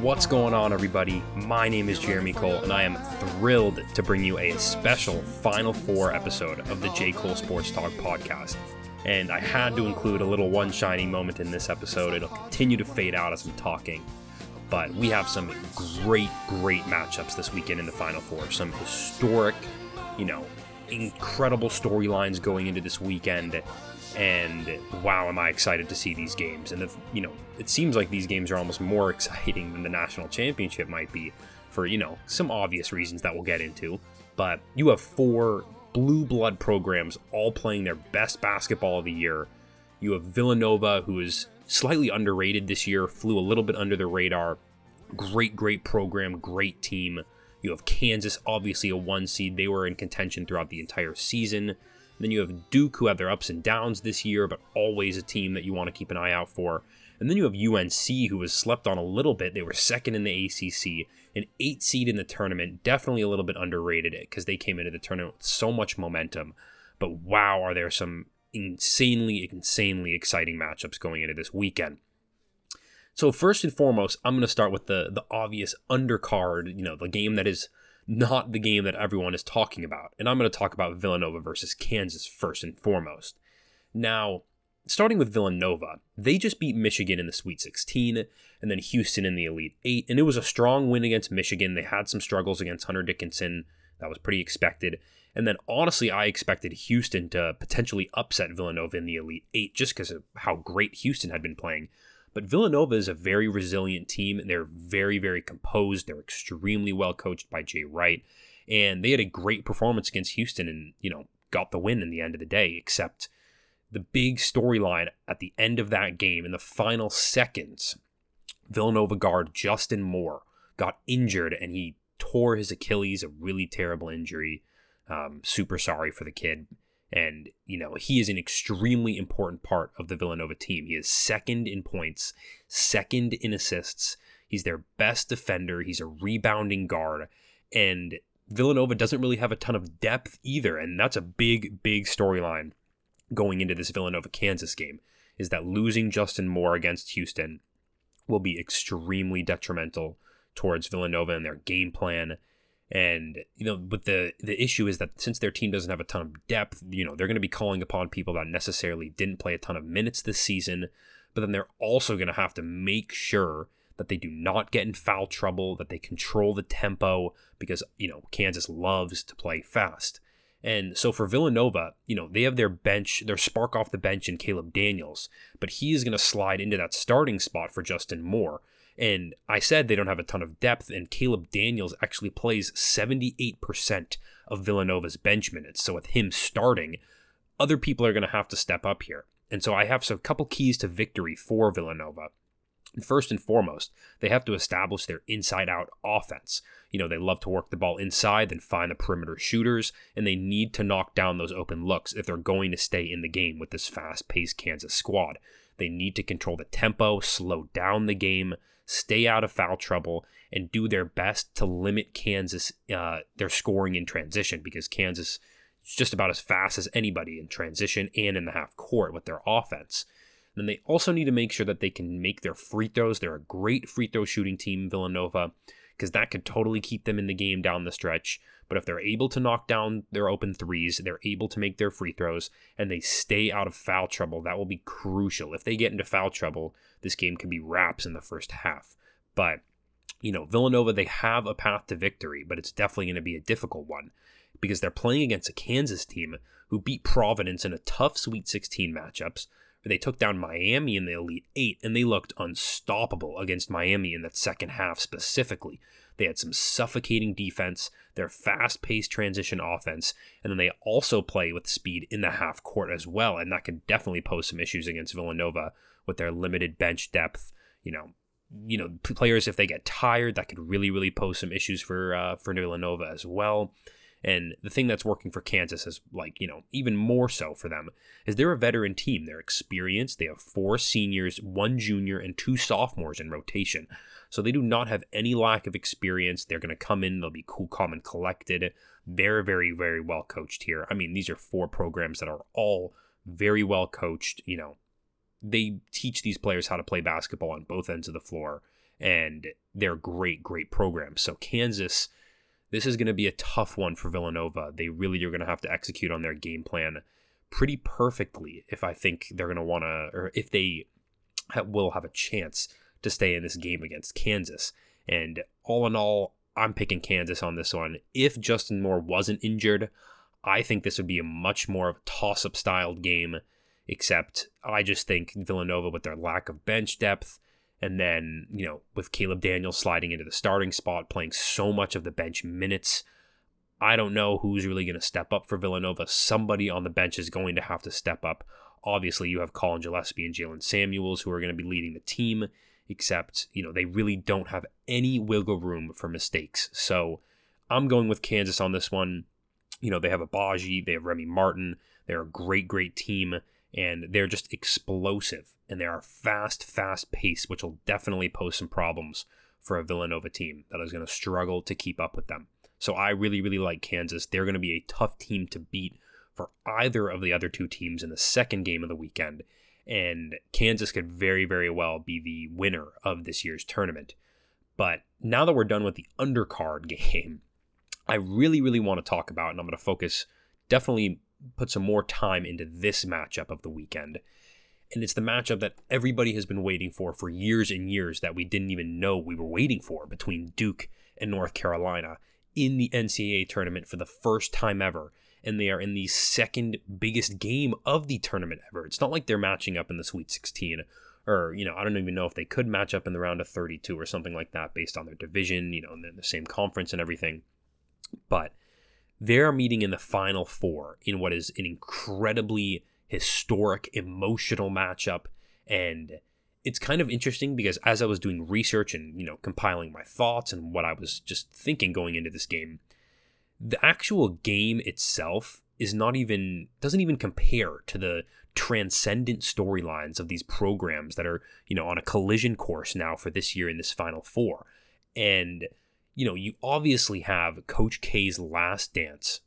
What's going on, everybody? My name is Jeremy Cole, and I am thrilled to bring you a special Final Four episode of the J. Cole Sports Talk podcast. And I had to include a little one shining moment in this episode. It'll continue to fade out as I'm talking. But we have some great, great matchups this weekend in the Final Four. Some historic, you know, incredible storylines going into this weekend and wow am i excited to see these games. And you know it seems like these games are almost more exciting than the national championship might be for you know some obvious reasons that we'll get into. But you have four blue blood programs all playing their best basketball of the year. You have villanova who is slightly underrated this year flew a little bit under the radar. Great great program great team. You have kansas obviously a one seed. They were in contention throughout the entire season then you have Duke, who have their ups and downs this year, but always a team that you want to keep an eye out for. And then you have UNC, who was slept on a little bit. They were second in the ACC, an eight seed in the tournament. Definitely a little bit underrated because they came into the tournament with so much momentum. But wow, are there some insanely, insanely exciting matchups going into this weekend. So first and foremost, I'm going to start with the the obvious undercard. You know, the game that is not the game that everyone is talking about. And I'm going to talk about Villanova versus Kansas first and foremost. Now, starting with Villanova, they just beat Michigan in the Sweet 16 and then Houston in the Elite 8. And it was a strong win against Michigan. They had some struggles against Hunter Dickinson. That was pretty expected. And then honestly, I expected Houston to potentially upset Villanova in the Elite 8 just because of how great Houston had been playing. But Villanova is a very resilient team. and They're very, very composed. They're extremely well coached by Jay Wright. And they had a great performance against Houston and, you know, got the win in the end of the day, except the big storyline at the end of that game in the final seconds, Villanova guard Justin Moore got injured and he tore his Achilles, a really terrible injury. Um, super sorry for the kid. And, you know, he is an extremely important part of the Villanova team. He is second in points, second in assists. He's their best defender. He's a rebounding guard. And Villanova doesn't really have a ton of depth either. And that's a big, big storyline going into this Villanova Kansas game is that losing Justin Moore against Houston will be extremely detrimental towards Villanova and their game plan and you know, but the the issue is that since their team doesn't have a ton of depth, you know, they're going to be calling upon people that necessarily didn't play a ton of minutes this season. But then they're also going to have to make sure that they do not get in foul trouble, that they control the tempo, because you know Kansas loves to play fast. And so for Villanova, you know, they have their bench, their spark off the bench in Caleb Daniels, but he is going to slide into that starting spot for Justin Moore. And I said they don't have a ton of depth, and Caleb Daniels actually plays 78% of Villanova's bench minutes. So with him starting, other people are going to have to step up here. And so I have a couple keys to victory for Villanova. First and foremost, they have to establish their inside out offense. You know, they love to work the ball inside, then find the perimeter shooters, and they need to knock down those open looks if they're going to stay in the game with this fast paced Kansas squad. They need to control the tempo, slow down the game, stay out of foul trouble, and do their best to limit Kansas uh, their scoring in transition because Kansas is just about as fast as anybody in transition and in the half court with their offense. then they also need to make sure that they can make their free throws. They're a great free throw shooting team, Villanova, because that could totally keep them in the game down the stretch. But if they're able to knock down their open threes, they're able to make their free throws, and they stay out of foul trouble, that will be crucial. If they get into foul trouble, this game can be wraps in the first half. But, you know, Villanova, they have a path to victory, but it's definitely going to be a difficult one because they're playing against a Kansas team who beat Providence in a tough Sweet 16 matchups. Where they took down Miami in the Elite Eight, and they looked unstoppable against Miami in that second half specifically. They had some suffocating defense, their fast paced transition offense, and then they also play with speed in the half court as well. And that could definitely pose some issues against Villanova with their limited bench depth. You know, you know, players if they get tired, that could really, really pose some issues for uh, for Villanova as well. And the thing that's working for Kansas is like, you know, even more so for them is they're a veteran team. They're experienced. They have four seniors, one junior, and two sophomores in rotation. So they do not have any lack of experience. They're going to come in, they'll be cool, calm, and collected. Very, very, very well coached here. I mean, these are four programs that are all very well coached, you know, they teach these players how to play basketball on both ends of the floor, and they're great, great programs. So Kansas, this is going to be a tough one for Villanova. They really are going to have to execute on their game plan pretty perfectly if I think they're going to want to, or if they will have a chance to stay in this game against Kansas. And all in all, I'm picking Kansas on this one. If Justin Moore wasn't injured, I think this would be a much more of a toss up styled game, except I just think Villanova, with their lack of bench depth, and then, you know, with Caleb Daniels sliding into the starting spot, playing so much of the bench minutes, I don't know who's really going to step up for Villanova. Somebody on the bench is going to have to step up. Obviously, you have Colin Gillespie and Jalen Samuels who are going to be leading the team, except, you know, they really don't have any wiggle room for mistakes. So I'm going with Kansas on this one. You know, they have Agbaji, they have Remy Martin. They're a great, great team, and they're just explosive. And they are fast, fast pace, which will definitely pose some problems for a Villanova team that is going to struggle to keep up with them. So I really, really like Kansas. They're going to be a tough team to beat for either of the other two teams in the second game of the weekend. And Kansas could very, very well be the winner of this year's tournament. But now that we're done with the undercard game, I really, really want to talk about, and I'm going to focus, definitely put some more time into this matchup of the weekend. And it's the matchup that everybody has been waiting for for years and years that we didn't even know we were waiting for between Duke and North Carolina in the NCAA tournament for the first time ever. And they are in the second biggest game of the tournament ever. It's not like they're matching up in the Sweet 16 or, you know, I don't even know if they could match up in the round of 32 or something like that based on their division, you know, in the same conference and everything. But they're meeting in the final four in what is an incredibly historic, emotional matchup. And it's kind of interesting because as I was doing research and, you know, compiling my thoughts and what I was just thinking going into this game, the actual game itself is not even doesn't even compare to the transcendent storylines of these programs that are, you know, on a collision course now for this year in this final four. And, you know, you obviously have Coach K's last dance,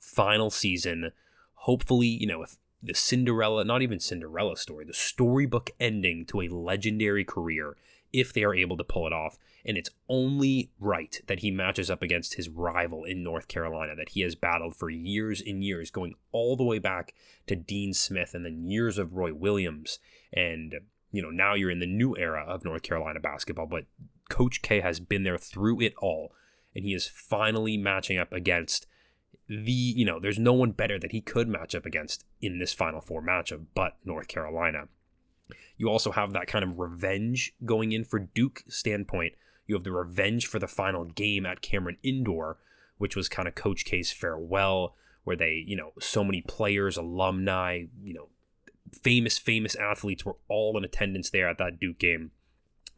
final season. Hopefully, you know, if the Cinderella, not even Cinderella story, the storybook ending to a legendary career if they are able to pull it off. And it's only right that he matches up against his rival in North Carolina that he has battled for years and years, going all the way back to Dean Smith and then years of Roy Williams. And, you know, now you're in the new era of North Carolina basketball, but Coach K has been there through it all. And he is finally matching up against the you know there's no one better that he could match up against in this final four matchup but north carolina you also have that kind of revenge going in for duke standpoint you have the revenge for the final game at cameron indoor which was kind of coach k's farewell where they you know so many players alumni you know famous famous athletes were all in attendance there at that duke game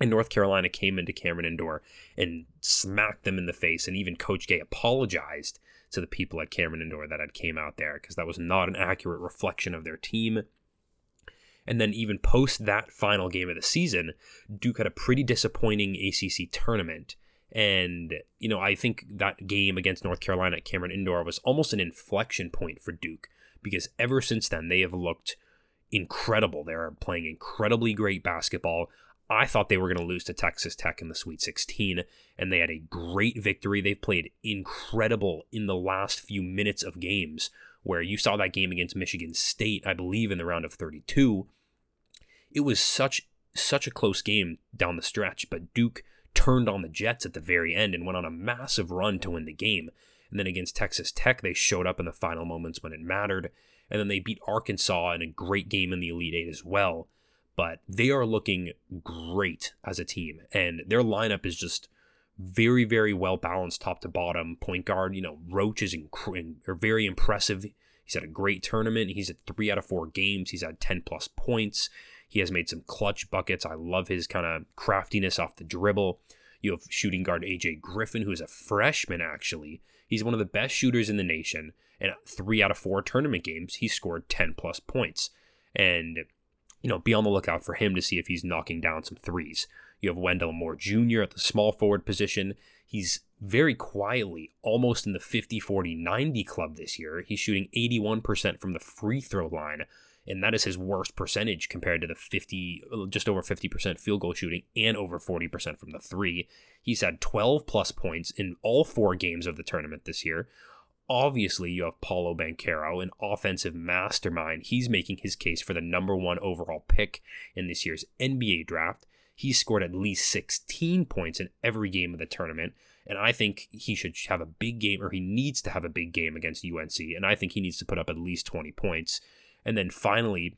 and North Carolina came into Cameron Indoor and smacked them in the face. And even Coach K apologized to the people at Cameron Indoor that had came out there because that was not an accurate reflection of their team. And then even post that final game of the season, Duke had a pretty disappointing ACC tournament. And, you know, I think that game against North Carolina at Cameron Indoor was almost an inflection point for Duke because ever since then they have looked incredible. They're playing incredibly great basketball. I thought they were going to lose to Texas Tech in the Sweet 16, and they had a great victory. They've played incredible in the last few minutes of games, where you saw that game against Michigan State, I believe, in the round of 32. It was such such a close game down the stretch, but Duke turned on the Jets at the very end and went on a massive run to win the game. And then against Texas Tech, they showed up in the final moments when it mattered. And then they beat Arkansas in a great game in the Elite Eight as well but they are looking great as a team, and their lineup is just very, very well balanced top to bottom. Point guard, you know, Roach is inc- are very impressive. He's had a great tournament. He's at three out of four games. He's had 10 plus points. He has made some clutch buckets. I love his kind of craftiness off the dribble. You have shooting guard AJ Griffin, who is a freshman, actually. He's one of the best shooters in the nation. And three out of four tournament games, he scored 10 plus points. And you know, be on the lookout for him to see if he's knocking down some threes. You have Wendell Moore Jr. at the small forward position. He's very quietly almost in the 50 40 90 club this year. He's shooting 81% from the free throw line and that is his worst percentage compared to the 50 just over 50% field goal shooting and over 40% from the 3. He's had 12 plus points in all four games of the tournament this year. Obviously, you have Paolo Banchero, an offensive mastermind. He's making his case for the number 1 overall pick in this year's NBA draft. He scored at least 16 points in every game of the tournament. And I think he should have a big game, or he needs to have a big game against UNC. And I think he needs to put up at least 20 points. And then finally,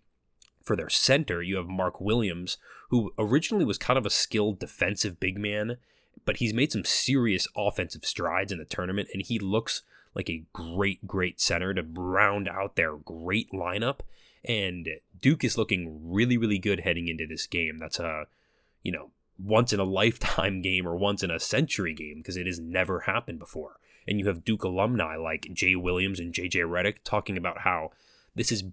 for their center, you have Mark Williams, who originally was kind of a skilled defensive big man, but he's made some serious offensive strides in the tournament, and he looks like a great, great center to round out their great lineup. And Duke is looking really, really good heading into this game. That's a, you know, once in a lifetime game or once in a century game because it has never happened before. And you have Duke alumni like Jay Williams and JJ Redick talking about how this is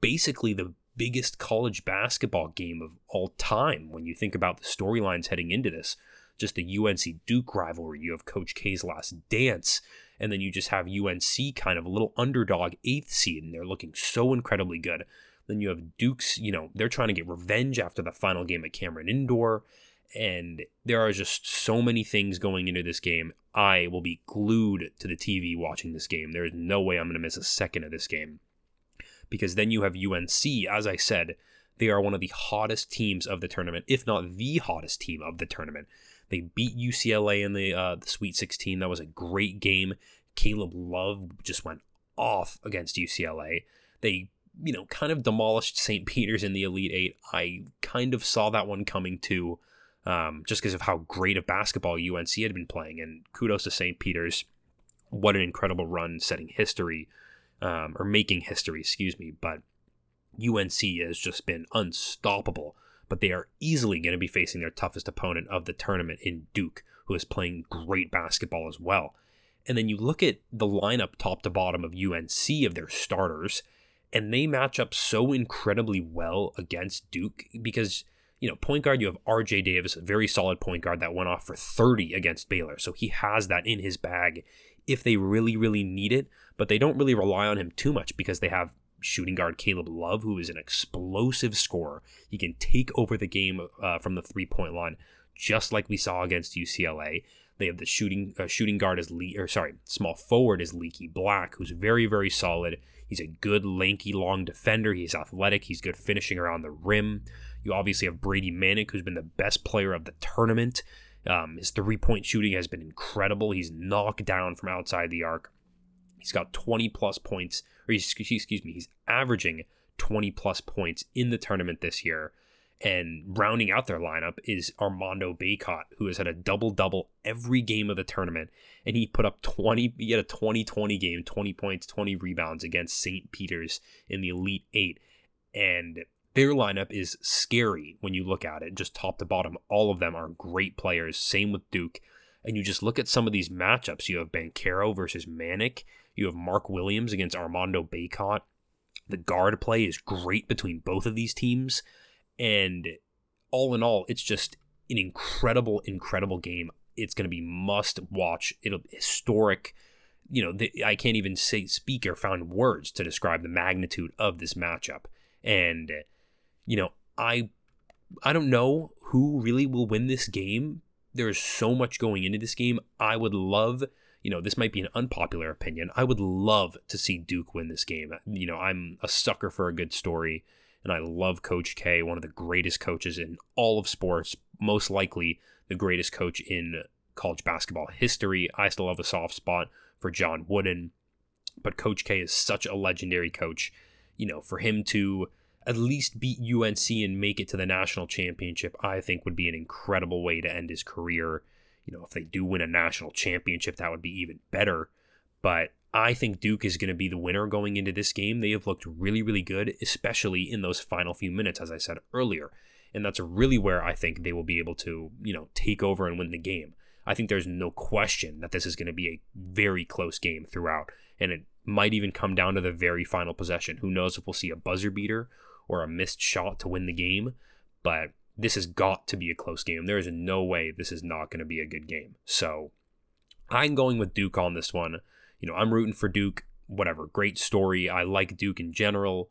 basically the biggest college basketball game of all time when you think about the storylines heading into this. Just the UNC Duke rivalry. You have Coach K's last dance, and then you just have UNC kind of a little underdog eighth seed, and they're looking so incredibly good. Then you have Duke's, you know, they're trying to get revenge after the final game at Cameron Indoor. And there are just so many things going into this game. I will be glued to the TV watching this game. There is no way I'm going to miss a second of this game because then you have UNC. As I said, they are one of the hottest teams of the tournament, if not the hottest team of the tournament. They beat UCLA in the, uh, the Sweet 16. That was a great game. Caleb Love just went off against UCLA. They, you know, kind of demolished St. Peter's in the Elite Eight. I kind of saw that one coming too, um, just because of how great of basketball UNC had been playing. And kudos to St. Peter's. What an incredible run setting history um, or making history, excuse me. But UNC has just been unstoppable. But they are easily going to be facing their toughest opponent of the tournament in Duke, who is playing great basketball as well. And then you look at the lineup top to bottom of UNC of their starters, and they match up so incredibly well against Duke because, you know, point guard, you have RJ Davis, a very solid point guard that went off for 30 against Baylor. So he has that in his bag if they really, really need it but they don't really rely on him too much because they have shooting guard Caleb Love, who is an explosive scorer. He can take over the game uh, from the three point line, just like we saw against UCLA. They have the shooting uh, shooting guard as Le- or sorry, small forward is Leaky Black, who's very very solid. He's a good lanky long defender. He's athletic. He's good finishing around the rim. You obviously have Brady Manek, who's been the best player of the tournament. Um, his three point shooting has been incredible. He's knocked down from outside the arc. He's got 20 plus points, or excuse me, he's averaging 20 plus points in the tournament this year. And rounding out their lineup is Armando Bacot, who has had a double double every game of the tournament. And he put up 20, he had a 20 20 game, 20 points, 20 rebounds against St. Peter's in the Elite Eight. And their lineup is scary when you look at it, just top to bottom. All of them are great players. Same with Duke. And you just look at some of these matchups. You have Banchero versus Manek. You have Mark Williams against Armando Bacot. The guard play is great between both of these teams. And all in all, it's just an incredible, incredible game. It's going to be must watch. It'll historic. You know, the, I can't even say speak or find words to describe the magnitude of this matchup. And you know, I I don't know who really will win this game. There's so much going into this game. I would love you know, this might be an unpopular opinion. I would love to see Duke win this game. You know, I'm a sucker for a good story, and I love Coach K, one of the greatest coaches in all of sports, most likely the greatest coach in college basketball history. I still have a soft spot for John Wooden, but Coach K is such a legendary coach. You know, for him to at least beat UNC and make it to the national championship, I think would be an incredible way to end his career you know, if they do win a national championship, that would be even better. But I think Duke is going to be the winner going into this game. They have looked really, really good, especially in those final few minutes, as I said earlier. And that's really where I think they will be able to, you know, take over and win the game. I think there's no question that this is going to be a very close game throughout. And it might even come down to the very final possession. Who knows if we'll see a buzzer beater or a missed shot to win the game. But this has got to be a close game. There is no way this is not going to be a good game. So I'm going with Duke on this one. You know, I'm rooting for Duke. Whatever, great story. I like Duke in general.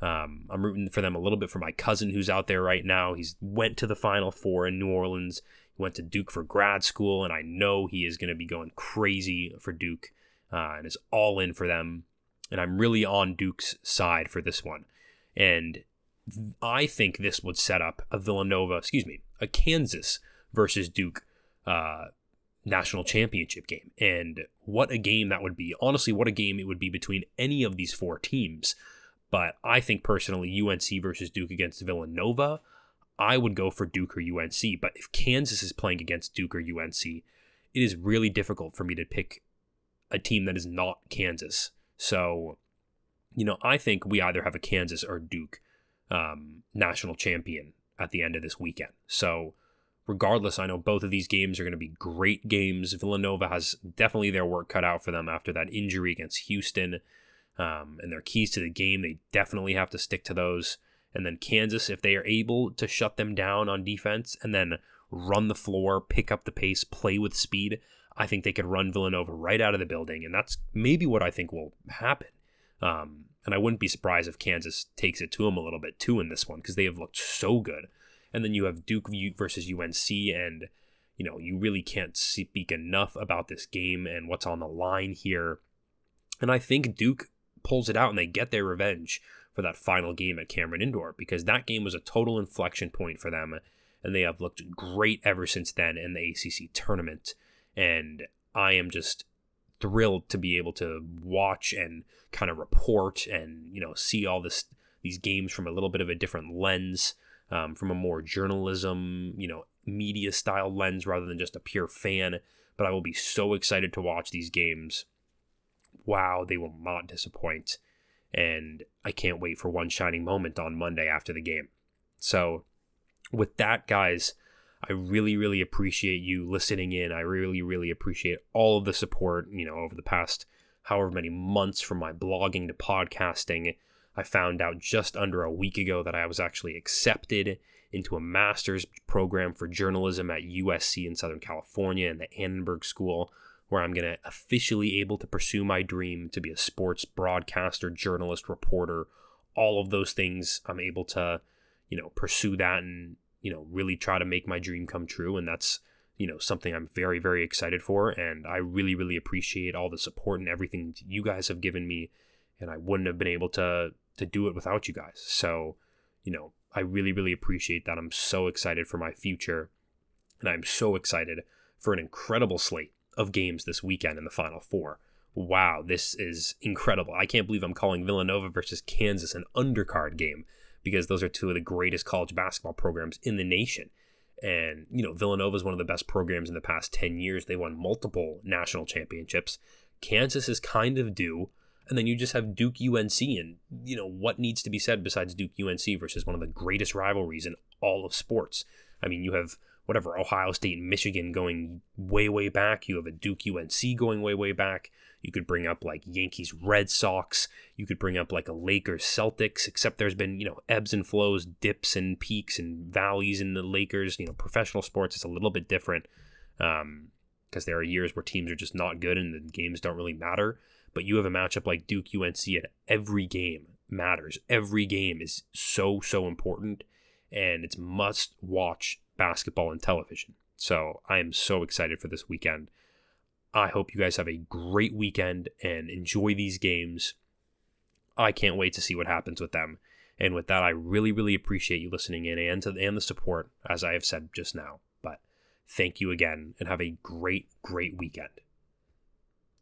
Um, I'm rooting for them a little bit for my cousin who's out there right now. He's went to the Final Four in New Orleans. He went to Duke for grad school, and I know he is going to be going crazy for Duke uh, and is all in for them. And I'm really on Duke's side for this one. And I think this would set up a Villanova, excuse me, a Kansas versus Duke uh, national championship game. And what a game that would be. Honestly, what a game it would be between any of these four teams. But I think personally, UNC versus Duke against Villanova, I would go for Duke or UNC. But if Kansas is playing against Duke or UNC, it is really difficult for me to pick a team that is not Kansas. So, you know, I think we either have a Kansas or Duke um, national champion at the end of this weekend. So, regardless, I know both of these games are going to be great games. Villanova has definitely their work cut out for them after that injury against Houston. Um, and their keys to the game, they definitely have to stick to those. And then Kansas, if they are able to shut them down on defense and then run the floor, pick up the pace, play with speed, I think they could run Villanova right out of the building. And that's maybe what I think will happen. Um, and I wouldn't be surprised if Kansas takes it to them a little bit too in this one because they have looked so good. And then you have Duke versus UNC, and you know you really can't speak enough about this game and what's on the line here. And I think Duke pulls it out and they get their revenge for that final game at Cameron Indoor because that game was a total inflection point for them, and they have looked great ever since then in the ACC tournament. And I am just thrilled to be able to watch and kind of report and you know see all this these games from a little bit of a different lens um, from a more journalism you know media style lens rather than just a pure fan. But i will be so excited to watch these games. Wow they will not disappoint. And i can't wait for one shining moment on monday after the game. So with that guys I really, really appreciate you listening in. I really, really appreciate all of the support, you know, over the past however many months from my blogging to podcasting. I found out just under a week ago that I was actually accepted into a master's program for journalism at USC in Southern California in the Annenberg School, where I'm going to officially able to pursue my dream to be a sports broadcaster, journalist, reporter, all of those things. I'm able to, you know, pursue that and you know, really try to make my dream come true. And that's, you know, something I'm very, very excited for. And I really, really appreciate all the support and everything you guys have given me. And I wouldn't have been able to to do it without you guys. So, you know, I really, really appreciate that. I'm so excited for my future. And I'm so excited for an incredible slate of games this weekend in the Final Four. Wow, this is incredible. I can't believe I'm calling Villanova versus Kansas an undercard game because those are two of the greatest college basketball programs in the nation. And, you know, Villanova is one of the best programs in the past 10 years. They won multiple national championships. Kansas is kind of due. And then you just have Duke UNC. And, you know, what needs to be said besides Duke UNC versus one of the greatest rivalries in all of sports? I mean, you have whatever Ohio State and Michigan going way, way back. You have a Duke UNC going way, way back. You could bring up like Yankees Red Sox. You could bring up like a Lakers Celtics, except there's been, you know, ebbs and flows, dips and peaks and valleys in the Lakers. You know, professional sports is a little bit different because um, there are years where teams are just not good and the games don't really matter. But you have a matchup like Duke UNC, and every game matters. Every game is so, so important, and it's must watch basketball and television. So I am so excited for this weekend. I hope you guys have a great weekend and enjoy these games. I can't wait to see what happens with them. And with that, I really, really appreciate you listening in and, to, and the support, as I have said just now. But thank you again and have a great, great weekend.